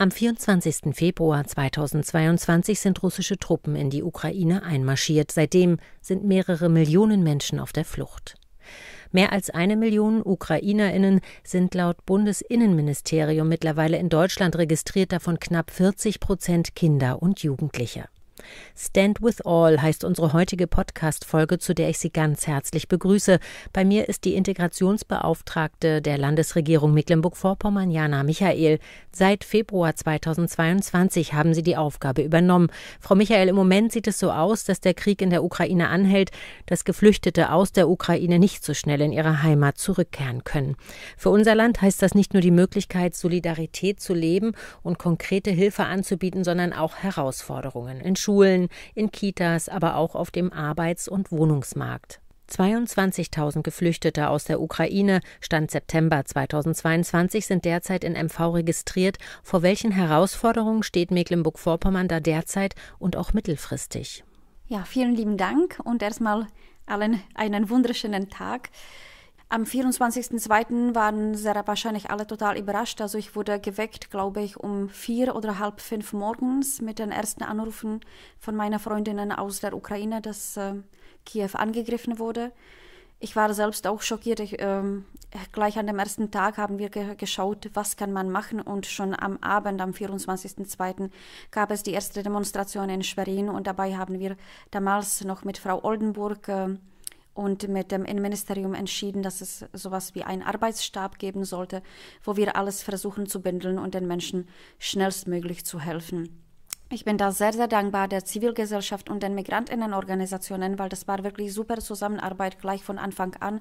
Am 24. Februar 2022 sind russische Truppen in die Ukraine einmarschiert. Seitdem sind mehrere Millionen Menschen auf der Flucht. Mehr als eine Million Ukrainerinnen sind laut Bundesinnenministerium mittlerweile in Deutschland registriert, davon knapp 40 Prozent Kinder und Jugendliche. Stand with All heißt unsere heutige Podcast-Folge, zu der ich Sie ganz herzlich begrüße. Bei mir ist die Integrationsbeauftragte der Landesregierung Mecklenburg-Vorpommern, Jana Michael. Seit Februar 2022 haben Sie die Aufgabe übernommen. Frau Michael, im Moment sieht es so aus, dass der Krieg in der Ukraine anhält, dass Geflüchtete aus der Ukraine nicht so schnell in ihre Heimat zurückkehren können. Für unser Land heißt das nicht nur die Möglichkeit, Solidarität zu leben und konkrete Hilfe anzubieten, sondern auch Herausforderungen in Schulen, in Kitas, aber auch auf dem Arbeits- und Wohnungsmarkt. 22.000 Geflüchtete aus der Ukraine, Stand September 2022, sind derzeit in MV registriert. Vor welchen Herausforderungen steht Mecklenburg-Vorpommern da derzeit und auch mittelfristig? Ja, vielen lieben Dank und erstmal allen einen wunderschönen Tag. Am 24.02. waren sehr wahrscheinlich alle total überrascht. Also ich wurde geweckt, glaube ich, um vier oder halb fünf morgens mit den ersten Anrufen von meiner Freundinnen aus der Ukraine, dass äh, Kiew angegriffen wurde. Ich war selbst auch schockiert. Ich, äh, gleich an dem ersten Tag haben wir ge geschaut, was kann man machen. Und schon am Abend, am 24.02., gab es die erste Demonstration in Schwerin. Und dabei haben wir damals noch mit Frau Oldenburg äh, und mit dem Innenministerium entschieden, dass es sowas wie einen Arbeitsstab geben sollte, wo wir alles versuchen zu bündeln und den Menschen schnellstmöglich zu helfen. Ich bin da sehr, sehr dankbar der Zivilgesellschaft und den Migrantinnenorganisationen, weil das war wirklich super Zusammenarbeit gleich von Anfang an.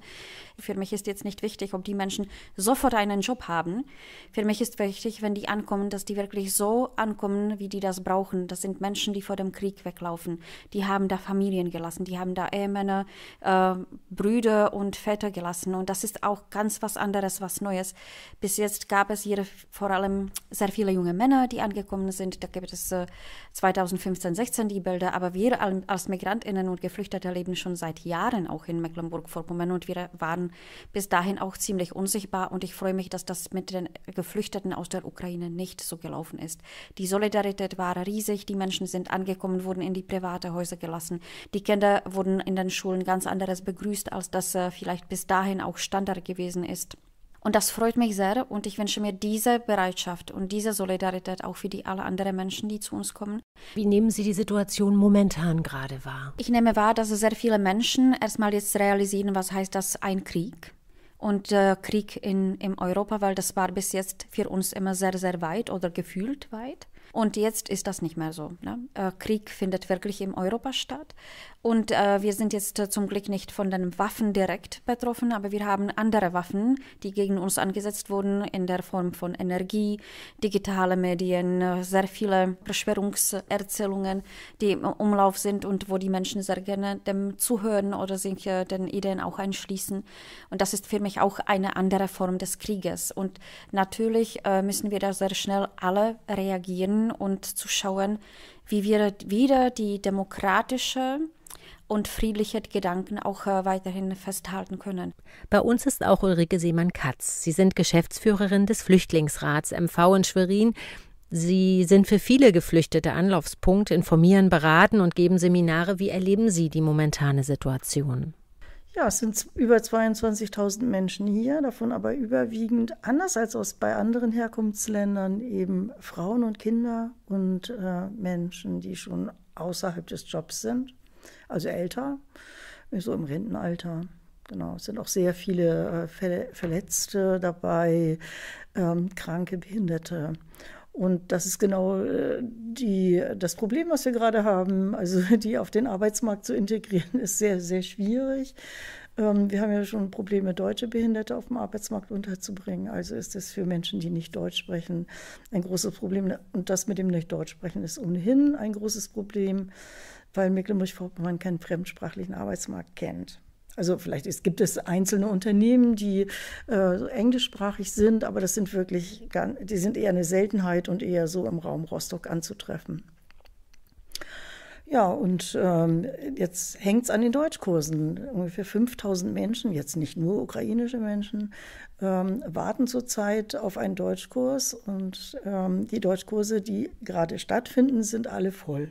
Für mich ist jetzt nicht wichtig, ob die Menschen sofort einen Job haben. Für mich ist wichtig, wenn die ankommen, dass die wirklich so ankommen, wie die das brauchen. Das sind Menschen, die vor dem Krieg weglaufen. Die haben da Familien gelassen, die haben da Ehemänner, äh, Brüder und Väter gelassen. Und das ist auch ganz was anderes, was Neues. Bis jetzt gab es hier vor allem sehr viele junge Männer, die angekommen sind. Da gibt es äh, 2015, 16 die Bilder, aber wir als Migrantinnen und Geflüchtete leben schon seit Jahren auch in Mecklenburg-Vorpommern und wir waren bis dahin auch ziemlich unsichtbar und ich freue mich, dass das mit den Geflüchteten aus der Ukraine nicht so gelaufen ist. Die Solidarität war riesig, die Menschen sind angekommen, wurden in die private Häuser gelassen, die Kinder wurden in den Schulen ganz anderes begrüßt, als das äh, vielleicht bis dahin auch Standard gewesen ist. Und das freut mich sehr und ich wünsche mir diese Bereitschaft und diese Solidarität auch für die alle anderen Menschen, die zu uns kommen. Wie nehmen Sie die Situation momentan gerade wahr? Ich nehme wahr, dass sehr viele Menschen erstmal jetzt realisieren, was heißt das ein Krieg und äh, Krieg in, in Europa, weil das war bis jetzt für uns immer sehr, sehr weit oder gefühlt weit. Und jetzt ist das nicht mehr so. Ne? Äh, Krieg findet wirklich in Europa statt. Und äh, wir sind jetzt äh, zum Glück nicht von den Waffen direkt betroffen, aber wir haben andere Waffen, die gegen uns angesetzt wurden in der Form von Energie, digitale Medien, äh, sehr viele Verschwörungserzählungen, die im Umlauf sind und wo die Menschen sehr gerne dem zuhören oder sich äh, den Ideen auch einschließen. Und das ist für mich auch eine andere Form des Krieges. Und natürlich äh, müssen wir da sehr schnell alle reagieren und zu schauen, wie wir wieder die demokratische und friedliche Gedanken auch äh, weiterhin festhalten können. Bei uns ist auch Ulrike Seemann-Katz. Sie sind Geschäftsführerin des Flüchtlingsrats MV in Schwerin. Sie sind für viele Geflüchtete Anlaufspunkt, informieren, beraten und geben Seminare. Wie erleben Sie die momentane Situation? Ja, es sind über 22.000 Menschen hier, davon aber überwiegend, anders als aus bei anderen Herkunftsländern, eben Frauen und Kinder und äh, Menschen, die schon außerhalb des Jobs sind also älter, so im Rentenalter. Genau, es sind auch sehr viele äh, Verletzte dabei, ähm, kranke, Behinderte. Und das ist genau äh, die, das Problem, was wir gerade haben. Also die auf den Arbeitsmarkt zu integrieren, ist sehr, sehr schwierig. Ähm, wir haben ja schon Probleme, deutsche Behinderte auf dem Arbeitsmarkt unterzubringen. Also ist es für Menschen, die nicht Deutsch sprechen, ein großes Problem. Und das mit dem nicht Deutsch sprechen ist ohnehin ein großes Problem weil Mecklenburg-Vorpommern keinen fremdsprachlichen Arbeitsmarkt kennt. Also vielleicht ist, gibt es einzelne Unternehmen, die äh, englischsprachig sind, aber das sind wirklich, die sind eher eine Seltenheit und eher so im Raum Rostock anzutreffen. Ja, und ähm, jetzt hängt es an den Deutschkursen. Ungefähr 5000 Menschen, jetzt nicht nur ukrainische Menschen, ähm, warten zurzeit auf einen Deutschkurs. Und ähm, die Deutschkurse, die gerade stattfinden, sind alle voll.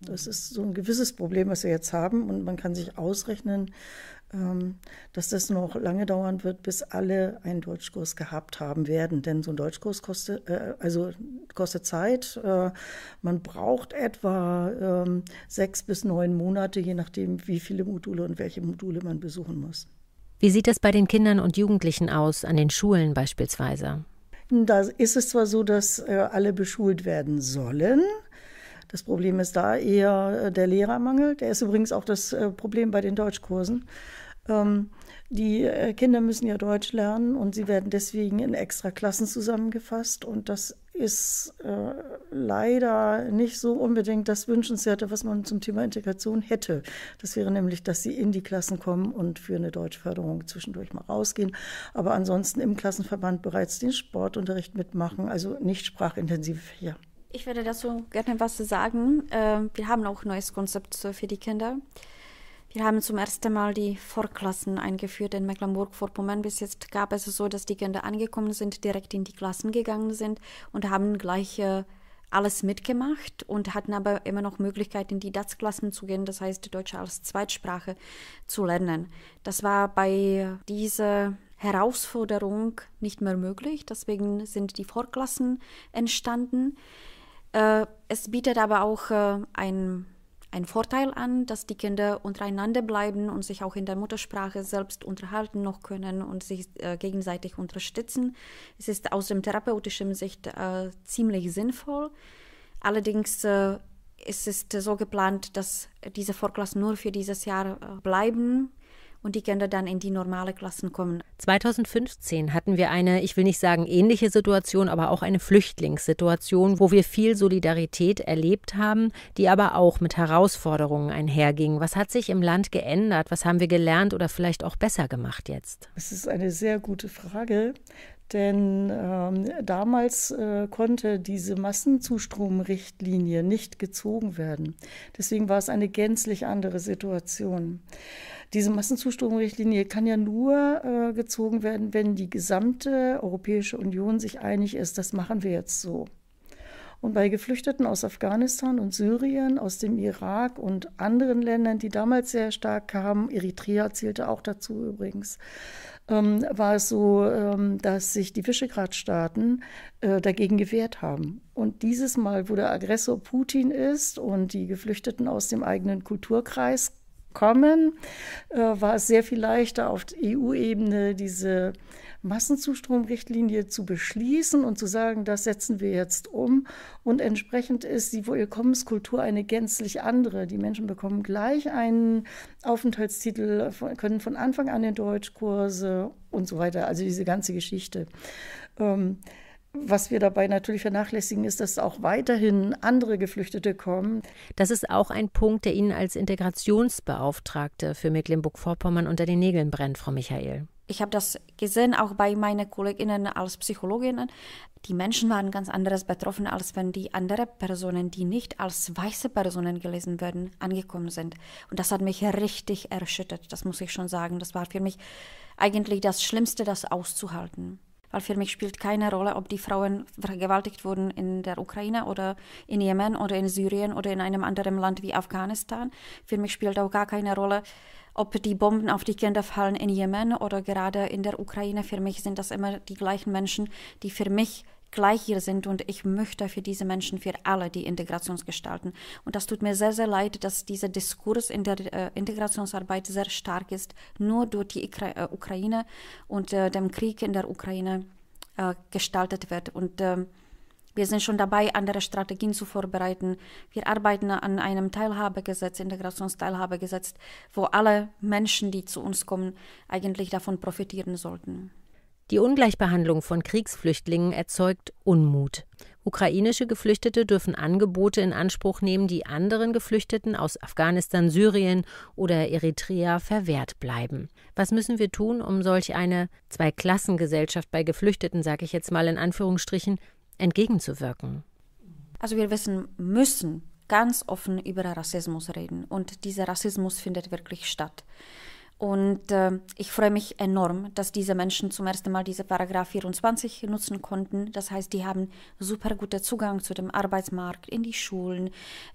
Das ist so ein gewisses Problem, was wir jetzt haben. Und man kann sich ausrechnen, ähm, dass das noch lange dauern wird, bis alle einen Deutschkurs gehabt haben werden. Denn so ein Deutschkurs kostet, äh, also kostet Zeit. Äh, man braucht etwa ähm, sechs bis neun Monate, je nachdem, wie viele Module und welche Module man besuchen muss. Wie sieht es bei den Kindern und Jugendlichen aus, an den Schulen beispielsweise? Da ist es zwar so, dass äh, alle beschult werden sollen. Das Problem ist da eher äh, der Lehrermangel. Der ist übrigens auch das äh, Problem bei den Deutschkursen. Ähm, die äh, Kinder müssen ja Deutsch lernen und sie werden deswegen in extra Klassen zusammengefasst. Und das ist äh, leider nicht so unbedingt das Wünschenswerte, was man zum Thema Integration hätte. Das wäre nämlich, dass sie in die Klassen kommen und für eine Deutschförderung zwischendurch mal rausgehen. Aber ansonsten im Klassenverband bereits den Sportunterricht mitmachen, also nicht sprachintensive Fächer. Ich würde dazu gerne was sagen. Äh, wir haben auch ein neues Konzept für die Kinder. Wir haben zum ersten Mal die Vorklassen eingeführt in Mecklenburg-Vorpommern. Bis jetzt gab es so, dass die Kinder angekommen sind, direkt in die Klassen gegangen sind und haben gleich äh, alles mitgemacht und hatten aber immer noch Möglichkeit, in die DATS-Klassen zu gehen, das heißt Deutsch als Zweitsprache zu lernen. Das war bei dieser Herausforderung nicht mehr möglich, deswegen sind die Vorklassen entstanden. Äh, es bietet aber auch äh, ein, ein Vorteil an, dass die Kinder untereinander bleiben und sich auch in der Muttersprache selbst unterhalten noch können und sich äh, gegenseitig unterstützen. Es ist aus dem therapeutischen Sicht äh, ziemlich sinnvoll. Allerdings äh, ist es so geplant, dass diese Vorklassen nur für dieses Jahr äh, bleiben und die Kinder dann in die normale Klassen kommen. 2015 hatten wir eine, ich will nicht sagen ähnliche Situation, aber auch eine Flüchtlingssituation, wo wir viel Solidarität erlebt haben, die aber auch mit Herausforderungen einherging. Was hat sich im Land geändert? Was haben wir gelernt oder vielleicht auch besser gemacht jetzt? Das ist eine sehr gute Frage. Denn ähm, damals äh, konnte diese Massenzustromrichtlinie nicht gezogen werden. Deswegen war es eine gänzlich andere Situation. Diese Massenzustromrichtlinie kann ja nur äh, gezogen werden, wenn die gesamte Europäische Union sich einig ist, das machen wir jetzt so. Und bei Geflüchteten aus Afghanistan und Syrien, aus dem Irak und anderen Ländern, die damals sehr stark kamen, Eritrea zählte auch dazu übrigens, ähm, war es so, ähm, dass sich die Visegrad-Staaten äh, dagegen gewehrt haben. Und dieses Mal, wo der Aggressor Putin ist und die Geflüchteten aus dem eigenen Kulturkreis kommen, äh, war es sehr viel leichter auf EU-Ebene diese Massenzustromrichtlinie zu beschließen und zu sagen, das setzen wir jetzt um. Und entsprechend ist die Willkommenskultur eine gänzlich andere. Die Menschen bekommen gleich einen Aufenthaltstitel, können von Anfang an in Deutschkurse und so weiter. Also diese ganze Geschichte. Ähm, was wir dabei natürlich vernachlässigen, ist, dass auch weiterhin andere Geflüchtete kommen. Das ist auch ein Punkt, der Ihnen als Integrationsbeauftragte für Mecklenburg-Vorpommern unter den Nägeln brennt, Frau Michael. Ich habe das gesehen, auch bei meinen Kolleginnen als Psychologinnen. Die Menschen waren ganz anderes betroffen, als wenn die anderen Personen, die nicht als weiße Personen gelesen werden, angekommen sind. Und das hat mich richtig erschüttert, das muss ich schon sagen. Das war für mich eigentlich das Schlimmste, das auszuhalten weil für mich spielt keine Rolle, ob die Frauen vergewaltigt wurden in der Ukraine oder in Jemen oder in Syrien oder in einem anderen Land wie Afghanistan. Für mich spielt auch gar keine Rolle, ob die Bomben auf die Kinder fallen in Jemen oder gerade in der Ukraine. Für mich sind das immer die gleichen Menschen, die für mich gleich hier sind und ich möchte für diese Menschen, für alle die Integration gestalten. Und das tut mir sehr, sehr leid, dass dieser Diskurs in der äh, Integrationsarbeit sehr stark ist, nur durch die Ukra äh, Ukraine und äh, dem Krieg in der Ukraine äh, gestaltet wird. Und ähm, wir sind schon dabei, andere Strategien zu vorbereiten. Wir arbeiten an einem Teilhabegesetz, Integrationsteilhabegesetz, wo alle Menschen, die zu uns kommen, eigentlich davon profitieren sollten. Die Ungleichbehandlung von Kriegsflüchtlingen erzeugt Unmut. Ukrainische Geflüchtete dürfen Angebote in Anspruch nehmen, die anderen Geflüchteten aus Afghanistan, Syrien oder Eritrea verwehrt bleiben. Was müssen wir tun, um solch eine Zweiklassengesellschaft bei Geflüchteten, sage ich jetzt mal in Anführungsstrichen, entgegenzuwirken? Also wir wissen müssen, ganz offen über Rassismus reden. Und dieser Rassismus findet wirklich statt. Und äh, ich freue mich enorm, dass diese Menschen zum ersten Mal diese Paragraph 24 nutzen konnten. Das heißt, die haben super guten Zugang zu dem Arbeitsmarkt, in die Schulen,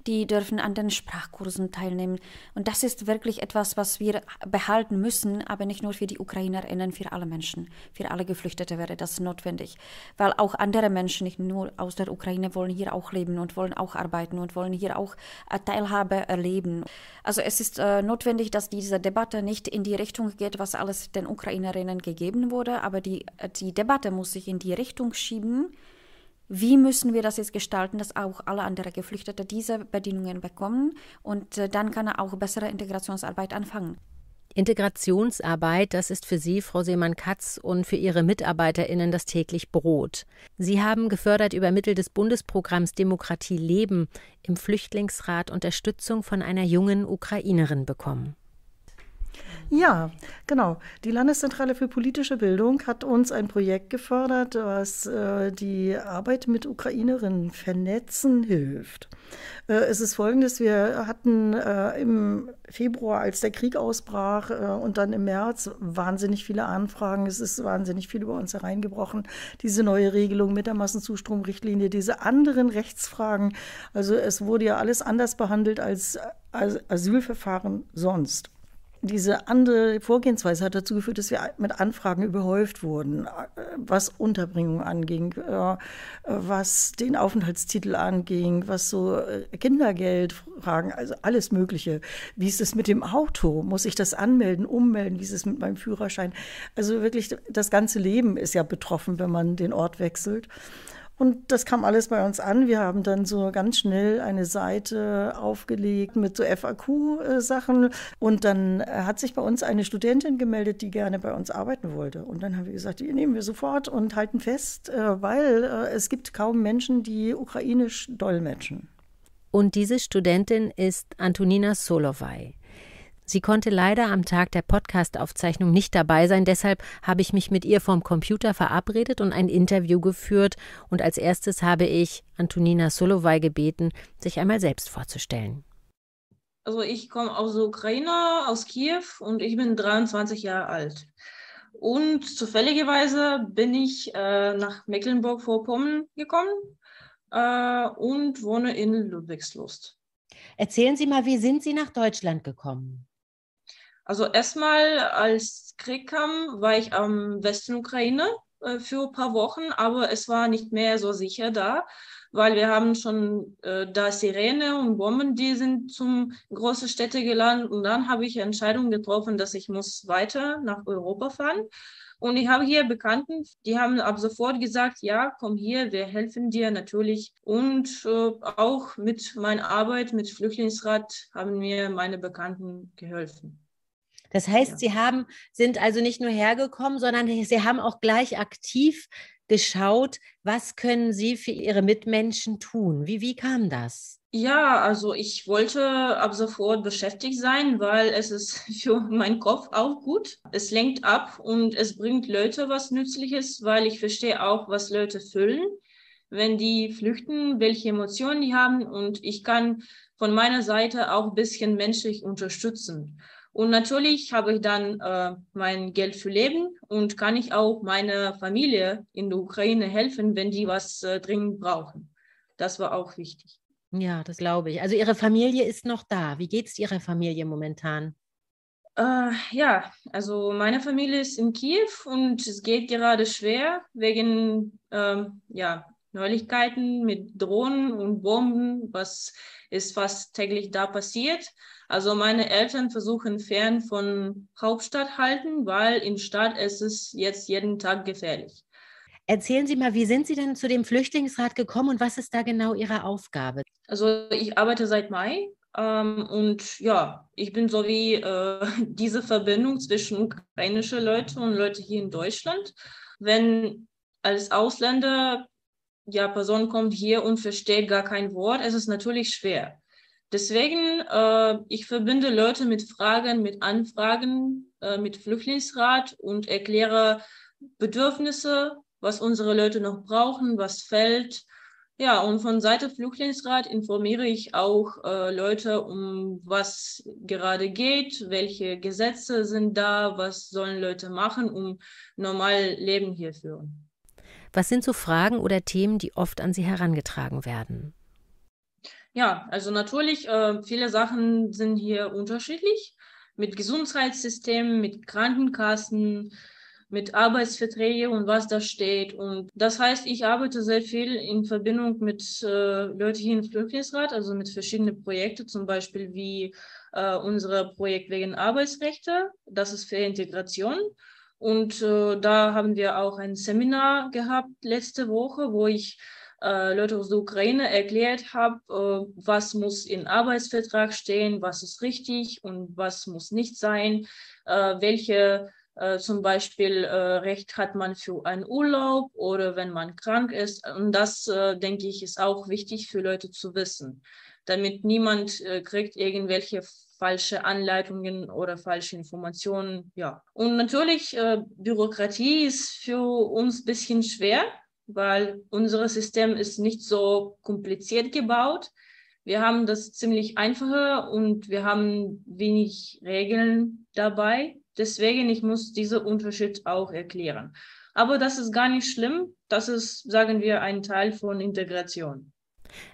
die dürfen an den Sprachkursen teilnehmen. Und das ist wirklich etwas, was wir behalten müssen, aber nicht nur für die UkrainerInnen, für alle Menschen, für alle Geflüchtete wäre das notwendig. Weil auch andere Menschen, nicht nur aus der Ukraine, wollen hier auch leben und wollen auch arbeiten und wollen hier auch äh, Teilhabe erleben. Also es ist äh, notwendig, dass diese Debatte nicht in die Richtung geht, was alles den Ukrainerinnen gegeben wurde, aber die, die Debatte muss sich in die Richtung schieben, wie müssen wir das jetzt gestalten, dass auch alle anderen Geflüchtete diese Bedingungen bekommen und äh, dann kann er auch bessere Integrationsarbeit anfangen. Integrationsarbeit, das ist für Sie, Frau Seemann-Katz, und für Ihre MitarbeiterInnen das täglich Brot. Sie haben gefördert über Mittel des Bundesprogramms Demokratie leben im Flüchtlingsrat Unterstützung von einer jungen Ukrainerin bekommen. Ja, genau. Die Landeszentrale für politische Bildung hat uns ein Projekt gefördert, was äh, die Arbeit mit Ukrainerinnen vernetzen hilft. Äh, es ist folgendes, wir hatten äh, im Februar, als der Krieg ausbrach äh, und dann im März wahnsinnig viele Anfragen. Es ist wahnsinnig viel über uns hereingebrochen. Diese neue Regelung mit der Massenzustromrichtlinie, diese anderen Rechtsfragen. Also es wurde ja alles anders behandelt als Asylverfahren sonst diese andere Vorgehensweise hat dazu geführt, dass wir mit Anfragen überhäuft wurden, was Unterbringung anging, äh, was den Aufenthaltstitel anging, was so äh, Kindergeldfragen, also alles Mögliche. Wie ist es mit dem Auto? Muss ich das anmelden, ummelden? Wie ist es mit meinem Führerschein? Also wirklich, das ganze Leben ist ja betroffen, wenn man den Ort wechselt. Und das kam alles bei uns an. Wir haben dann so ganz schnell eine Seite aufgelegt mit so FAQ-Sachen. Und dann äh, hat sich bei uns eine Studentin gemeldet, die gerne bei uns arbeiten wollte. Und dann haben wir gesagt, die nehmen wir sofort und halten fest, äh, weil äh, es gibt kaum Menschen, die ukrainisch dolmetschen. Und diese Studentin ist Antonina Solovay. Sie konnte leider am Tag der Podcastaufzeichnung nicht dabei sein, deshalb habe ich mich mit ihr vom Computer verabredet und ein Interview geführt und als erstes habe ich Antonina Solovay gebeten, sich einmal selbst vorzustellen. Also ich komme aus der Ukraine, aus Kiew und ich bin 23 Jahre alt. Und zufälligerweise bin ich äh, nach Mecklenburg-Vorpommern gekommen äh, und wohne in Ludwigslust. Erzählen Sie mal, wie sind Sie nach Deutschland gekommen? Also erstmal als Krieg kam, war ich am Westen Ukraine äh, für ein paar Wochen, aber es war nicht mehr so sicher da, weil wir haben schon äh, da Sirene und Bomben, die sind zum großen Städte gelandet und dann habe ich Entscheidung getroffen, dass ich muss weiter nach Europa fahren. Und ich habe hier Bekannten, die haben ab sofort gesagt, ja, komm hier, wir helfen dir natürlich. Und äh, auch mit meiner Arbeit mit Flüchtlingsrat haben mir meine Bekannten geholfen. Das heißt, ja. Sie haben, sind also nicht nur hergekommen, sondern Sie haben auch gleich aktiv geschaut, was können Sie für Ihre Mitmenschen tun? Wie, wie kam das? Ja, also ich wollte ab sofort beschäftigt sein, weil es ist für meinen Kopf auch gut. Es lenkt ab und es bringt Leute was Nützliches, weil ich verstehe auch, was Leute fühlen, wenn die flüchten, welche Emotionen die haben und ich kann von meiner Seite auch ein bisschen menschlich unterstützen. Und natürlich habe ich dann äh, mein Geld für Leben und kann ich auch meiner Familie in der Ukraine helfen, wenn die was äh, dringend brauchen. Das war auch wichtig. Ja, das glaube ich. Also Ihre Familie ist noch da. Wie geht es Ihrer Familie momentan? Äh, ja, also meine Familie ist in Kiew und es geht gerade schwer wegen ähm, ja, Neuigkeiten mit Drohnen und Bomben, was ist fast täglich da passiert. Also meine Eltern versuchen fern von Hauptstadt halten, weil in Stadt ist es jetzt jeden Tag gefährlich. Erzählen Sie mal, wie sind Sie denn zu dem Flüchtlingsrat gekommen und was ist da genau Ihre Aufgabe? Also ich arbeite seit Mai ähm, und ja, ich bin so wie äh, diese Verbindung zwischen ukrainischen Leuten und Leuten hier in Deutschland. Wenn als Ausländer ja Person kommt hier und versteht gar kein Wort, es ist natürlich schwer. Deswegen, äh, ich verbinde Leute mit Fragen, mit Anfragen, äh, mit Flüchtlingsrat und erkläre Bedürfnisse, was unsere Leute noch brauchen, was fällt. Ja, und von Seite Flüchtlingsrat informiere ich auch äh, Leute, um was gerade geht, welche Gesetze sind da, was sollen Leute machen, um normal Leben hier führen. Was sind so Fragen oder Themen, die oft an Sie herangetragen werden? Ja, also natürlich, äh, viele Sachen sind hier unterschiedlich. Mit Gesundheitssystemen, mit Krankenkassen, mit Arbeitsverträgen und was da steht. Und das heißt, ich arbeite sehr viel in Verbindung mit äh, Leuten hier im Flüchtlingsrat, also mit verschiedenen Projekten, zum Beispiel wie äh, unser Projekt wegen Arbeitsrechte. Das ist für Integration. Und äh, da haben wir auch ein Seminar gehabt letzte Woche, wo ich äh, Leute aus der Ukraine erklärt habe, äh, was muss im Arbeitsvertrag stehen, was ist richtig und was muss nicht sein, äh, welche äh, zum Beispiel äh, Recht hat man für einen Urlaub oder wenn man krank ist. Und das, denke ich, ist auch wichtig für Leute zu wissen, damit niemand kriegt irgendwelche falsche Anleitungen oder falsche Informationen. Ja. Und natürlich, äh, Bürokratie ist für uns ein bisschen schwer, weil unser System ist nicht so kompliziert gebaut. Wir haben das ziemlich einfacher und wir haben wenig Regeln dabei. Deswegen, ich muss diesen Unterschied auch erklären. Aber das ist gar nicht schlimm. Das ist, sagen wir, ein Teil von Integration.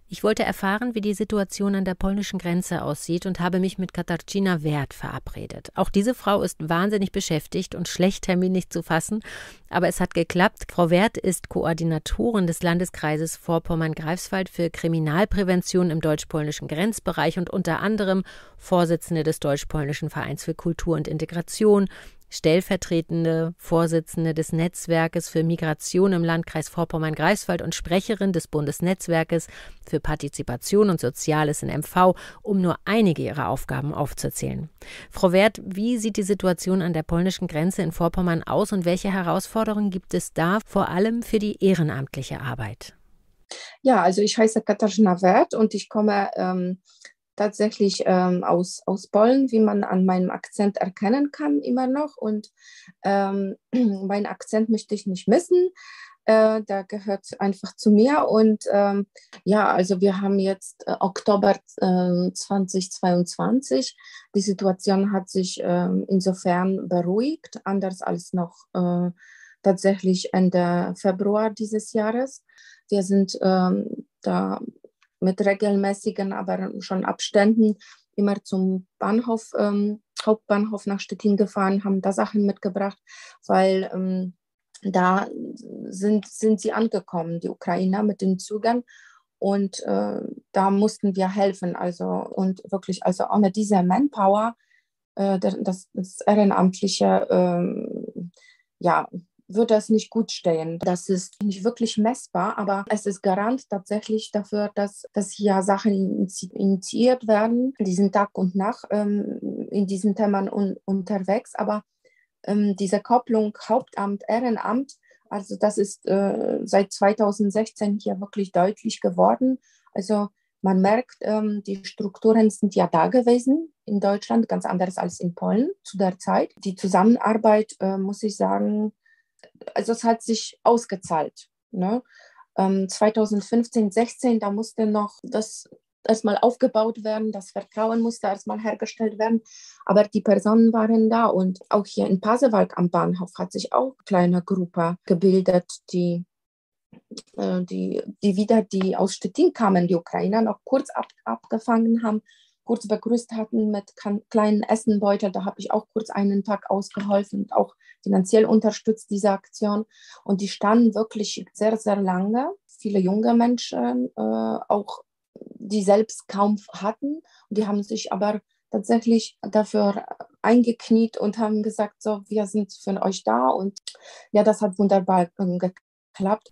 Ich wollte erfahren, wie die Situation an der polnischen Grenze aussieht und habe mich mit Katarzyna Wert verabredet. Auch diese Frau ist wahnsinnig beschäftigt und schlecht terminlich zu fassen, aber es hat geklappt. Frau Wert ist Koordinatorin des Landeskreises Vorpommern-Greifswald für Kriminalprävention im deutsch-polnischen Grenzbereich und unter anderem Vorsitzende des deutsch-polnischen Vereins für Kultur und Integration, stellvertretende Vorsitzende des Netzwerkes für Migration im Landkreis Vorpommern-Greifswald und Sprecherin des Bundesnetzwerkes für Partizipation und Soziales in MV, um nur einige ihrer Aufgaben aufzuzählen. Frau Wert, wie sieht die Situation an der polnischen Grenze in Vorpommern aus und welche Herausforderungen gibt es da, vor allem für die ehrenamtliche Arbeit? Ja, also ich heiße Katharina Wert und ich komme ähm, tatsächlich ähm, aus, aus Polen, wie man an meinem Akzent erkennen kann, immer noch. Und ähm, meinen Akzent möchte ich nicht missen. Äh, der gehört einfach zu mir. Und ähm, ja, also wir haben jetzt äh, Oktober äh, 2022. Die Situation hat sich ähm, insofern beruhigt, anders als noch äh, tatsächlich Ende Februar dieses Jahres. Wir sind ähm, da mit regelmäßigen, aber schon Abständen immer zum Bahnhof, ähm, Hauptbahnhof nach Stettin gefahren, haben da Sachen mitgebracht, weil ähm, da sind, sind sie angekommen, die Ukrainer mit den Zügen. Und äh, da mussten wir helfen. Also und wirklich, also ohne diese Manpower, äh, das, das Ehrenamtliche, äh, ja, würde es nicht gut stehen. Das ist nicht wirklich messbar, aber es ist Garant tatsächlich dafür, dass, dass hier Sachen initiiert werden. Die sind Tag und Nacht ähm, in diesen Themen un unterwegs, aber ähm, diese Kopplung Hauptamt, Ehrenamt, also das ist äh, seit 2016 hier wirklich deutlich geworden. Also man merkt, ähm, die Strukturen sind ja da gewesen in Deutschland, ganz anders als in Polen zu der Zeit. Die Zusammenarbeit, äh, muss ich sagen, also es hat sich ausgezahlt. Ne? Ähm, 2015, 16, da musste noch das erstmal aufgebaut werden, das Vertrauen musste erstmal hergestellt werden, aber die Personen waren da und auch hier in Pasewalk am Bahnhof hat sich auch eine kleine Gruppe gebildet, die äh, die, die wieder die aus Stettin kamen, die Ukrainer noch kurz ab, abgefangen haben kurz begrüßt hatten mit kleinen Essenbeutel. Da habe ich auch kurz einen Tag ausgeholfen und auch finanziell unterstützt diese Aktion. Und die standen wirklich sehr, sehr lange. Viele junge Menschen, äh, auch die selbst kaum hatten. Und die haben sich aber tatsächlich dafür eingekniet und haben gesagt, so, wir sind für euch da. Und ja, das hat wunderbar ähm, geklappt.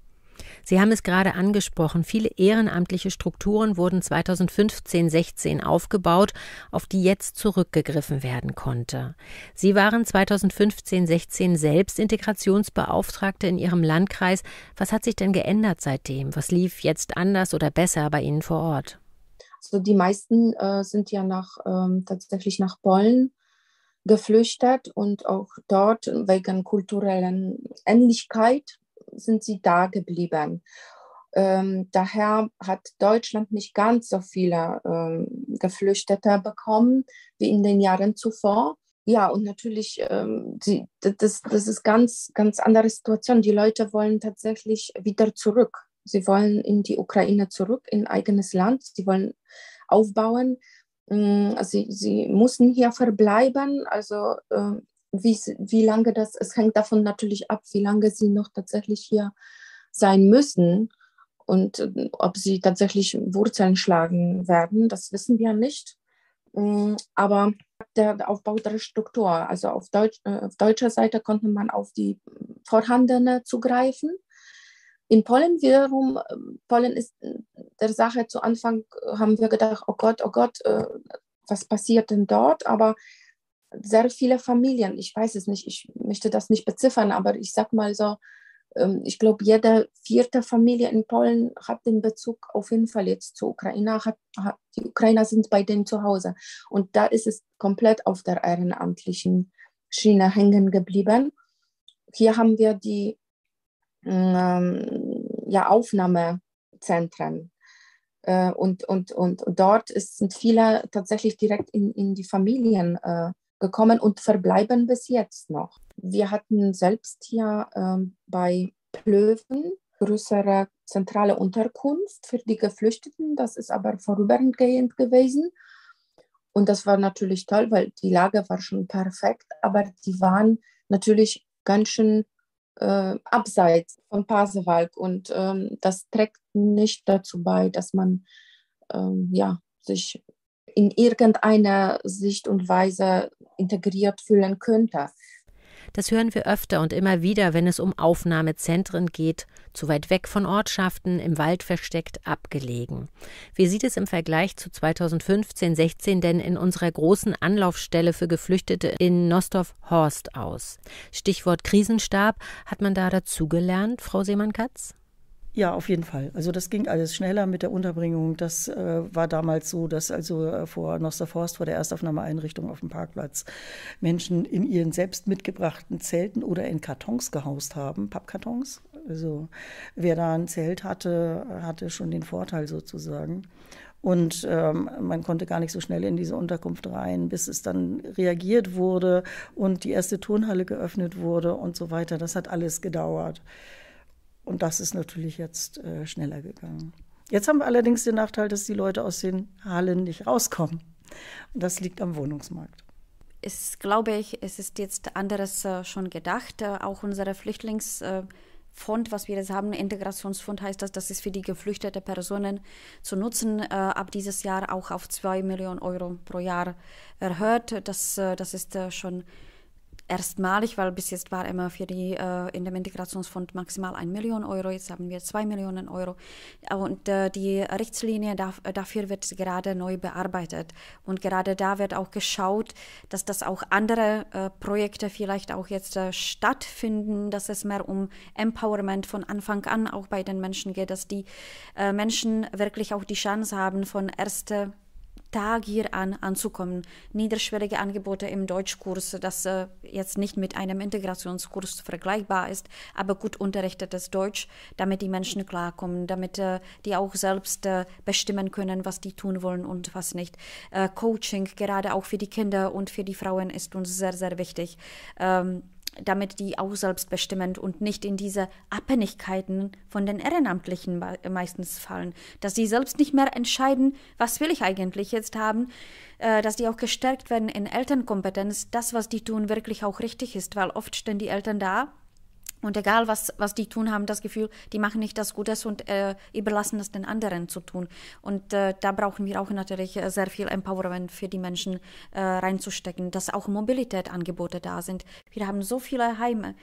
Sie haben es gerade angesprochen. Viele ehrenamtliche Strukturen wurden 2015-16 aufgebaut, auf die jetzt zurückgegriffen werden konnte. Sie waren 2015-16 selbst Integrationsbeauftragte in Ihrem Landkreis. Was hat sich denn geändert seitdem? Was lief jetzt anders oder besser bei Ihnen vor Ort? Also die meisten äh, sind ja nach, ähm, tatsächlich nach Polen geflüchtet und auch dort wegen kulturellen Ähnlichkeit sind sie da geblieben. Ähm, daher hat Deutschland nicht ganz so viele ähm, Geflüchtete bekommen wie in den Jahren zuvor. Ja, und natürlich, ähm, die, das, das ist ganz, ganz andere Situation. Die Leute wollen tatsächlich wieder zurück. Sie wollen in die Ukraine zurück, in eigenes Land. Sie wollen aufbauen. Mm, sie, sie müssen hier verbleiben. Also äh, wie, wie lange das, es hängt davon natürlich ab, wie lange sie noch tatsächlich hier sein müssen. Und äh, ob sie tatsächlich Wurzeln schlagen werden, das wissen wir nicht. Mm, aber der Aufbau der Struktur, also auf, Deutsch, äh, auf deutscher Seite konnte man auf die vorhandene zugreifen in Polen wiederum, ähm, Polen ist äh, der Sache zu Anfang, äh, haben wir gedacht, oh Gott, oh Gott, äh, was passiert denn dort? Aber sehr viele Familien, ich weiß es nicht, ich möchte das nicht beziffern, aber ich sag mal so, ähm, ich glaube, jede vierte Familie in Polen hat den Bezug auf jeden Fall jetzt zur Ukraine. Hat, hat, die Ukrainer sind bei denen zu Hause. Und da ist es komplett auf der ehrenamtlichen Schiene hängen geblieben. Hier haben wir die ähm, ja, Aufnahmezentren. Äh, und, und, und, dort ist, sind viele tatsächlich direkt in, in die Familien äh, gekommen und verbleiben bis jetzt noch. Wir hatten selbst hier äh, bei Plöwen größere zentrale Unterkunft für die Geflüchteten. Das ist aber vorübergehend gewesen. Und das war natürlich toll, weil die Lage war schon perfekt, aber die waren natürlich ganz schön äh, abseits von Pasewalk und ähm, das trägt nicht dazu bei, dass man ähm, ja, sich in irgendeiner Sicht und Weise integriert fühlen könnte. Das hören wir öfter und immer wieder, wenn es um Aufnahmezentren geht, zu weit weg von Ortschaften, im Wald versteckt, abgelegen. Wie sieht es im Vergleich zu 2015-16 denn in unserer großen Anlaufstelle für Geflüchtete in Nostov-Horst aus? Stichwort Krisenstab. Hat man da dazugelernt, Frau Seemann-Katz? Ja, auf jeden Fall. Also das ging alles schneller mit der Unterbringung. Das äh, war damals so, dass also äh, vor Nosterforst, vor der Erstaufnahmeeinrichtung auf dem Parkplatz, Menschen in ihren selbst mitgebrachten Zelten oder in Kartons gehaust haben, Pappkartons. Also wer da ein Zelt hatte, hatte schon den Vorteil sozusagen. Und ähm, man konnte gar nicht so schnell in diese Unterkunft rein, bis es dann reagiert wurde und die erste Turnhalle geöffnet wurde und so weiter. Das hat alles gedauert. Und das ist natürlich jetzt äh, schneller gegangen. Jetzt haben wir allerdings den Nachteil, dass die Leute aus den Hallen nicht rauskommen. Und das liegt am Wohnungsmarkt. Es glaube ich, es ist jetzt anderes äh, schon gedacht. Äh, auch unsere Flüchtlingsfonds, was wir jetzt haben, Integrationsfonds heißt das, das ist für die geflüchteten Personen zu nutzen, äh, ab dieses Jahr auch auf 2 Millionen Euro pro Jahr erhöht. Das, äh, das ist äh, schon erstmalig, weil bis jetzt war immer für die äh, in dem Integrationsfonds maximal 1 Million Euro, jetzt haben wir 2 Millionen Euro. Und äh, die Richtlinie darf, dafür wird gerade neu bearbeitet. Und gerade da wird auch geschaut, dass das auch andere äh, Projekte vielleicht auch jetzt äh, stattfinden, dass es mehr um Empowerment von Anfang an auch bei den Menschen geht, dass die äh, Menschen wirklich auch die Chance haben, von erster Tag hier an anzukommen. Niederschwellige Angebote im Deutschkurs, das äh, jetzt nicht mit einem Integrationskurs vergleichbar ist, aber gut unterrichtetes Deutsch, damit die Menschen klarkommen, damit äh, die auch selbst äh, bestimmen können, was die tun wollen und was nicht. Äh, Coaching, gerade auch für die Kinder und für die Frauen, ist uns sehr, sehr wichtig. Ähm, damit die auch selbstbestimmend und nicht in diese Abhängigkeiten von den Ehrenamtlichen meistens fallen. Dass sie selbst nicht mehr entscheiden, was will ich eigentlich jetzt haben, äh, dass die auch gestärkt werden in Elternkompetenz, das, was die tun, wirklich auch richtig ist, weil oft stehen die Eltern da und egal, was, was die tun, haben das Gefühl, die machen nicht das Gutes und äh, überlassen es den anderen zu tun. Und äh, da brauchen wir auch natürlich äh, sehr viel Empowerment für die Menschen äh, reinzustecken, dass auch Mobilitätsangebote da sind. Wir haben so viele Heime,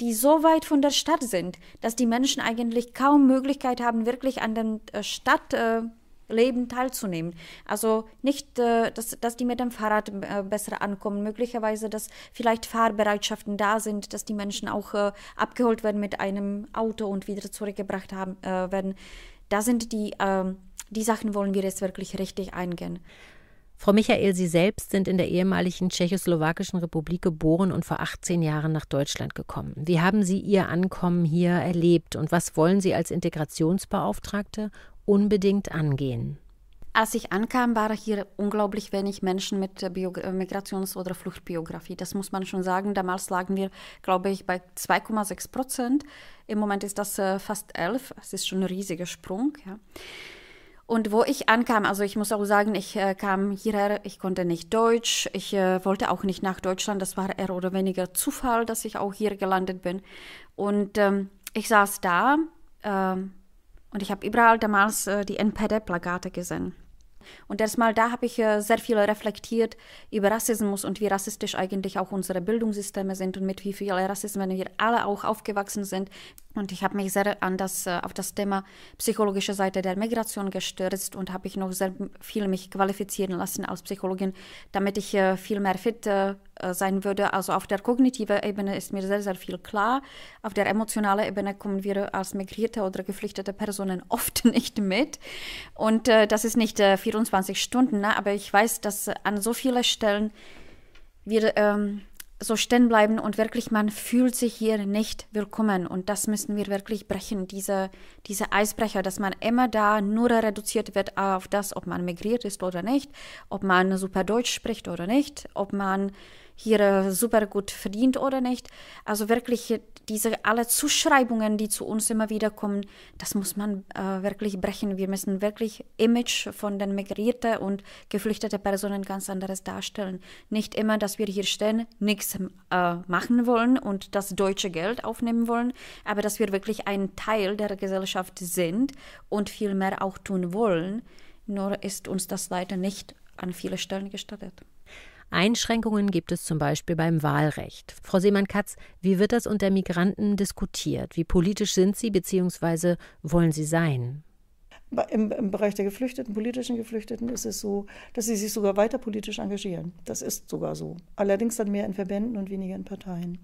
die so weit von der Stadt sind, dass die Menschen eigentlich kaum Möglichkeit haben, wirklich an der äh, Stadt äh, Leben teilzunehmen. Also nicht, äh, dass, dass die mit dem Fahrrad äh, besser ankommen, möglicherweise, dass vielleicht Fahrbereitschaften da sind, dass die Menschen auch äh, abgeholt werden mit einem Auto und wieder zurückgebracht haben, werden. Da sind die, ähm, die Sachen wollen wir jetzt wirklich richtig eingehen. Frau Michael, Sie selbst sind in der ehemaligen Tschechoslowakischen Republik geboren und vor 18 Jahren nach Deutschland gekommen. Wie haben Sie Ihr Ankommen hier erlebt und was wollen Sie als Integrationsbeauftragte unbedingt angehen? Als ich ankam, waren hier unglaublich wenig Menschen mit Bio Migrations- oder Fluchtbiografie. Das muss man schon sagen. Damals lagen wir, glaube ich, bei 2,6 Prozent. Im Moment ist das äh, fast 11. Es ist schon ein riesiger Sprung. Ja. Und wo ich ankam, also ich muss auch sagen, ich äh, kam hierher, ich konnte nicht Deutsch, ich äh, wollte auch nicht nach Deutschland, das war eher oder weniger Zufall, dass ich auch hier gelandet bin. Und ähm, ich saß da ähm, und ich habe überall damals äh, die NPD-Plakate gesehen. Und erstmal da habe ich äh, sehr viel reflektiert über Rassismus und wie rassistisch eigentlich auch unsere Bildungssysteme sind und mit wie viel Rassismus wir alle auch aufgewachsen sind. Und ich habe mich sehr an das, äh, auf das Thema psychologische Seite der Migration gestürzt und habe ich noch sehr viel mich qualifizieren lassen als Psychologin, damit ich äh, viel mehr fit sein würde. Also auf der kognitiven Ebene ist mir sehr, sehr viel klar. Auf der emotionalen Ebene kommen wir als migrierte oder geflüchtete Personen oft nicht mit. Und das ist nicht 24 Stunden, ne? aber ich weiß, dass an so vielen Stellen wir ähm, so stehen bleiben und wirklich man fühlt sich hier nicht willkommen und das müssen wir wirklich brechen, diese, diese Eisbrecher, dass man immer da nur reduziert wird auf das, ob man migriert ist oder nicht, ob man super Deutsch spricht oder nicht, ob man hier äh, super gut verdient oder nicht. Also wirklich diese alle Zuschreibungen, die zu uns immer wieder kommen, das muss man äh, wirklich brechen. Wir müssen wirklich Image von den migrierten und geflüchteten Personen ganz anderes darstellen. Nicht immer, dass wir hier stehen, nichts äh, machen wollen und das deutsche Geld aufnehmen wollen, aber dass wir wirklich ein Teil der Gesellschaft sind und viel mehr auch tun wollen. Nur ist uns das leider nicht an viele Stellen gestattet. Einschränkungen gibt es zum Beispiel beim Wahlrecht. Frau Seemann-Katz, wie wird das unter Migranten diskutiert? Wie politisch sind Sie bzw. wollen Sie sein? Im, Im, Bereich der Geflüchteten, politischen Geflüchteten, ist es so, dass sie sich sogar weiter politisch engagieren. Das ist sogar so. Allerdings dann mehr in Verbänden und weniger in Parteien.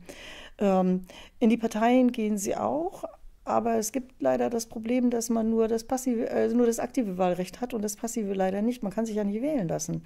Ähm, in die Parteien gehen sie auch, aber es gibt leider das Problem, dass man nur das passive, also nur das aktive Wahlrecht hat und das passive leider nicht. Man kann sich ja nicht wählen lassen.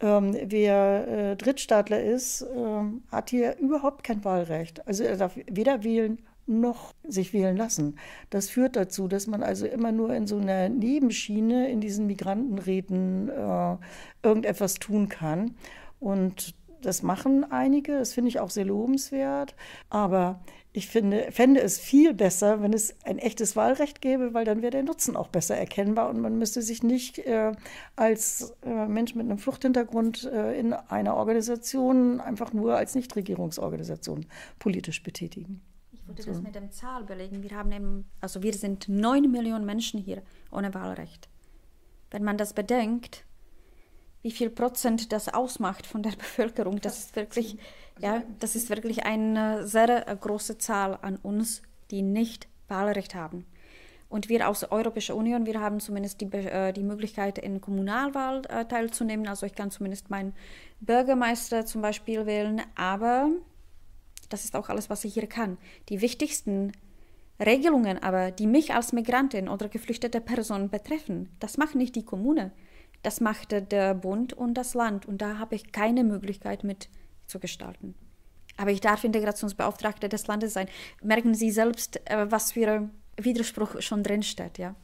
Ähm, wer äh, Drittstaatler ist, äh, hat hier überhaupt kein Wahlrecht. Also er darf weder wählen noch sich wählen lassen. Das führt dazu, dass man also immer nur in so einer Nebenschiene in diesen Migrantenräten äh, irgendetwas tun kann. Und das machen einige, das finde ich auch sehr lobenswert. Aber ich finde, fände es viel besser, wenn es ein echtes Wahlrecht gäbe, weil dann wäre der Nutzen auch besser erkennbar und man müsste sich nicht äh, als äh, Mensch mit einem Fluchthintergrund äh, in einer Organisation einfach nur als Nichtregierungsorganisation politisch betätigen. Ich würde so. das mit der Zahl belegen. Wir haben eben, also wir sind neun Millionen Menschen hier ohne Wahlrecht. Wenn man das bedenkt, wie viel Prozent das ausmacht von der Bevölkerung, das ist wirklich ja, das ist wirklich eine sehr äh, große Zahl an uns, die nicht Wahlrecht haben. Und wir aus der Europäischen Union, wir haben zumindest die, äh, die Möglichkeit, in Kommunalwahl äh, teilzunehmen. Also ich kann zumindest meinen Bürgermeister zum Beispiel wählen. Aber das ist auch alles, was ich hier kann. Die wichtigsten Regelungen aber, die mich als Migrantin oder geflüchtete Person betreffen, das macht nicht die Kommune. Das macht der Bund und das Land. Und da habe ich keine Möglichkeit mit zu gestalten. Aber ich darf Integrationsbeauftragte des Landes sein. Merken Sie selbst, äh, was für Widerspruch schon drinsteht, ja?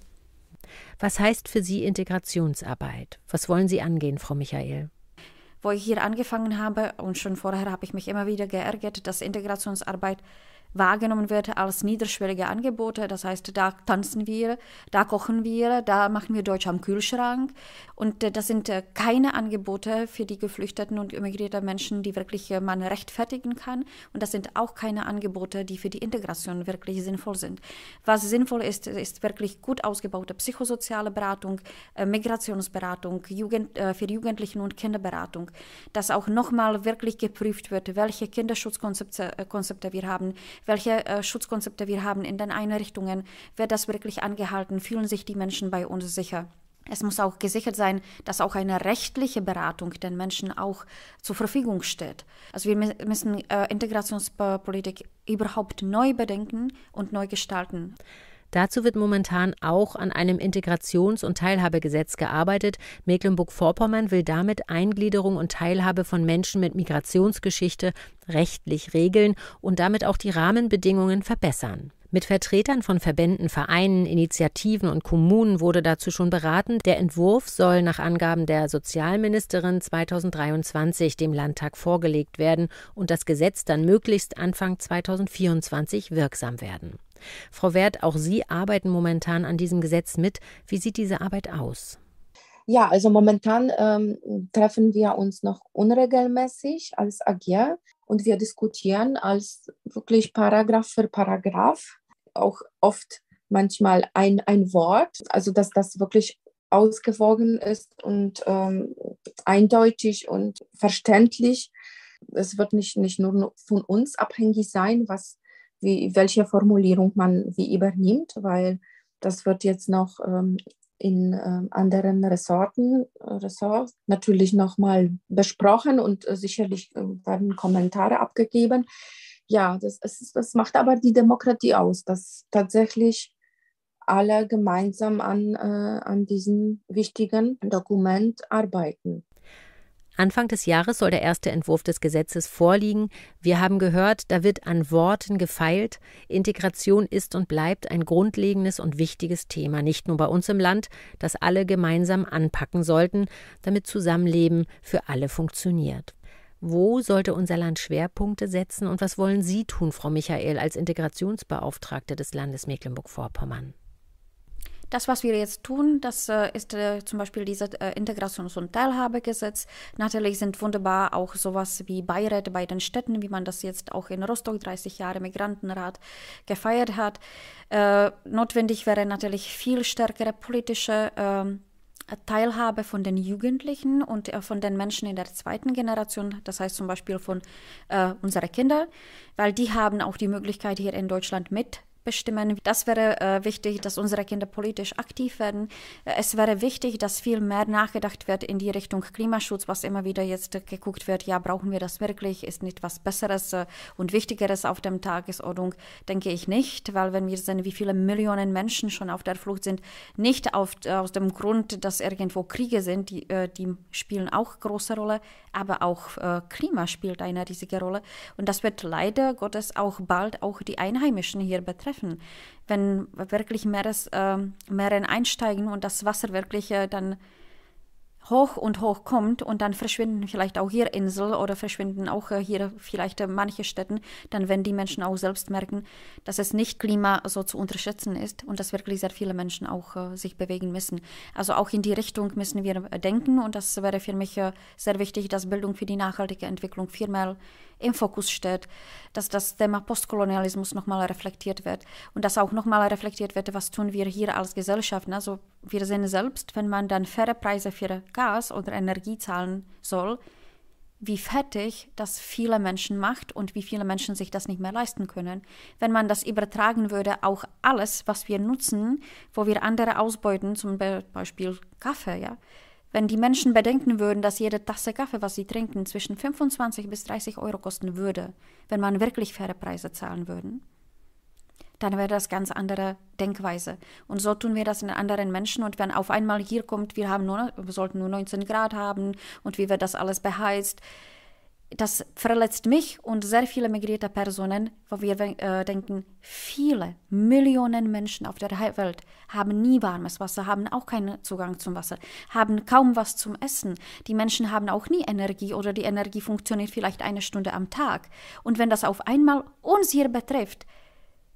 Was heißt für Sie Integrationsarbeit? Was wollen Sie angehen, Frau Michael? Wo ich hier angefangen habe und schon vorher habe ich mich immer wieder geärgert, dass Integrationsarbeit wahrgenommen wird als niederschwellige Angebote. Das heißt, da tanzen wir, da kochen wir, da machen wir Deutsch am Kühlschrank. Und äh, das sind äh, keine Angebote für die geflüchteten und immigrierten Menschen, die wirklich äh, man rechtfertigen kann. Und das sind auch keine Angebote, die für die Integration wirklich sinnvoll sind. Was sinnvoll ist, ist wirklich gut ausgebaute psychosoziale Beratung, Migrationsberatung, Jugend, für Jugendlichen und Kinderberatung, dass auch nochmal wirklich geprüft wird, welche Kinderschutzkonzepte Konzepte wir haben, welche äh, Schutzkonzepte wir haben in den Einrichtungen, wird das wirklich angehalten, fühlen sich die Menschen bei uns sicher. Es muss auch gesichert sein, dass auch eine rechtliche Beratung den Menschen auch zur Verfügung steht. Also wir müssen äh, Integrationspolitik überhaupt neu bedenken und neu gestalten. Dazu wird momentan auch an einem Integrations- und Teilhabegesetz gearbeitet. Mecklenburg-Vorpommern will damit Eingliederung und Teilhabe von Menschen mit Migrationsgeschichte rechtlich regeln und damit auch die Rahmenbedingungen verbessern. Mit Vertretern von Verbänden, Vereinen, Initiativen und Kommunen wurde dazu schon beraten. Der Entwurf soll nach Angaben der Sozialministerin 2023 dem Landtag vorgelegt werden und das Gesetz dann möglichst Anfang 2024 wirksam werden. Frau Wert, auch Sie arbeiten momentan an diesem Gesetz mit. Wie sieht diese Arbeit aus? Ja, also momentan ähm, treffen wir uns noch unregelmäßig als AG und wir diskutieren als wirklich Paragraph für Paragraph auch oft manchmal ein, ein Wort, also dass das wirklich ausgewogen ist und ähm, eindeutig und verständlich. Es wird nicht, nicht nur von uns abhängig sein, was, wie, welche Formulierung man wie übernimmt, weil das wird jetzt noch ähm, in äh, anderen Ressorten, Ressorts natürlich nochmal besprochen und äh, sicherlich äh, werden Kommentare abgegeben ja, das, ist, das macht aber die Demokratie aus, dass tatsächlich alle gemeinsam an, äh, an diesem wichtigen Dokument arbeiten. Anfang des Jahres soll der erste Entwurf des Gesetzes vorliegen. Wir haben gehört, da wird an Worten gefeilt. Integration ist und bleibt ein grundlegendes und wichtiges Thema, nicht nur bei uns im Land, das alle gemeinsam anpacken sollten, damit Zusammenleben für alle funktioniert. Wo sollte unser Land Schwerpunkte setzen und was wollen Sie tun, Frau Michael, als Integrationsbeauftragte des Landes Mecklenburg-Vorpommern? Das, was wir jetzt tun, das äh, ist äh, zum Beispiel dieses äh, Integrations- und Teilhabegesetz. Natürlich sind wunderbar auch sowas wie Beiräte bei den Städten, wie man das jetzt auch in Rostock 30 Jahre Migrantenrat gefeiert hat. Äh, notwendig wäre natürlich viel stärkere politische ähm, Teilhabe von den Jugendlichen und äh, von den Menschen in der zweiten Generation, das heißt zum Beispiel von äh, unseren Kindern, weil die haben auch die Möglichkeit, hier in Deutschland mit bestimmen. Das wäre äh, wichtig, dass unsere Kinder politisch aktiv werden. Äh, es wäre wichtig, dass viel mehr nachgedacht wird in die Richtung Klimaschutz, was immer wieder jetzt äh, geguckt wird. Ja, brauchen wir das wirklich? Ist nicht was Besseres äh, und Wichtigeres auf der Tagesordnung? Denke ich nicht, weil wenn wir sehen, wie viele Millionen Menschen schon auf der Flucht sind, nicht auf, aus dem Grund, dass irgendwo Kriege sind, die, die spielen auch große Rolle, aber auch Klima spielt eine riesige Rolle. Und das wird leider Gottes auch bald auch die Einheimischen hier betreffen. Wenn wirklich Meeres, äh, Meeren einsteigen und das Wasser wirklich äh, dann hoch und hoch kommt und dann verschwinden vielleicht auch hier Insel oder verschwinden auch äh, hier vielleicht äh, manche Städten, dann werden die Menschen auch selbst merken, dass es nicht Klima so zu unterschätzen ist und dass wirklich sehr viele Menschen auch äh, sich bewegen müssen. Also auch in die Richtung müssen wir denken und das wäre für mich sehr wichtig, dass Bildung für die nachhaltige Entwicklung viermal im Fokus steht, dass das Thema Postkolonialismus nochmal reflektiert wird und dass auch nochmal reflektiert wird, was tun wir hier als Gesellschaft. Also wir sehen selbst, wenn man dann faire Preise für Gas oder Energie zahlen soll, wie fertig das viele Menschen macht und wie viele Menschen sich das nicht mehr leisten können. Wenn man das übertragen würde, auch alles, was wir nutzen, wo wir andere ausbeuten, zum Beispiel Kaffee, ja, wenn die Menschen bedenken würden, dass jede Tasse Kaffee, was sie trinken, zwischen 25 bis 30 Euro kosten würde, wenn man wirklich faire Preise zahlen würde, dann wäre das ganz andere Denkweise. Und so tun wir das in anderen Menschen. Und wenn auf einmal hier kommt, wir, haben nur, wir sollten nur 19 Grad haben und wie wird das alles beheizt, das verletzt mich und sehr viele migrierte Personen, wo wir äh, denken, viele Millionen Menschen auf der Welt haben nie warmes Wasser, haben auch keinen Zugang zum Wasser, haben kaum was zum Essen. Die Menschen haben auch nie Energie oder die Energie funktioniert vielleicht eine Stunde am Tag. Und wenn das auf einmal uns hier betrifft,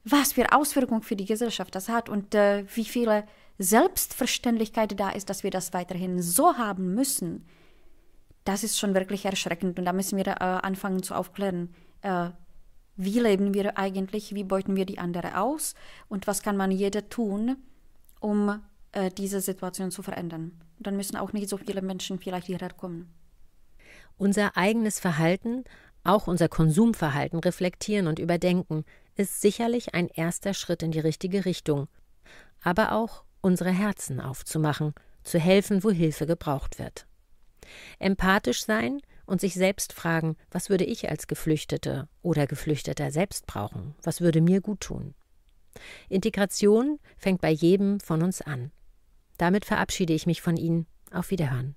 was für Auswirkungen für die Gesellschaft das hat und äh, wie viele Selbstverständlichkeit da ist, dass wir das weiterhin so haben müssen, das ist schon wirklich erschreckend und da müssen wir äh, anfangen zu aufklären. Äh, wie leben wir eigentlich, wie beuten wir die anderen aus und was kann man jeder tun, um äh, diese Situation zu verändern. Dann müssen auch nicht so viele Menschen vielleicht hierher kommen. Unser eigenes Verhalten, auch unser Konsumverhalten reflektieren und überdenken, ist sicherlich ein erster Schritt in die richtige Richtung. Aber auch unsere Herzen aufzumachen, zu helfen, wo Hilfe gebraucht wird. Empathisch sein und sich selbst fragen, was würde ich als Geflüchtete oder Geflüchteter selbst brauchen? Was würde mir gut tun? Integration fängt bei jedem von uns an. Damit verabschiede ich mich von Ihnen. Auf Wiederhören.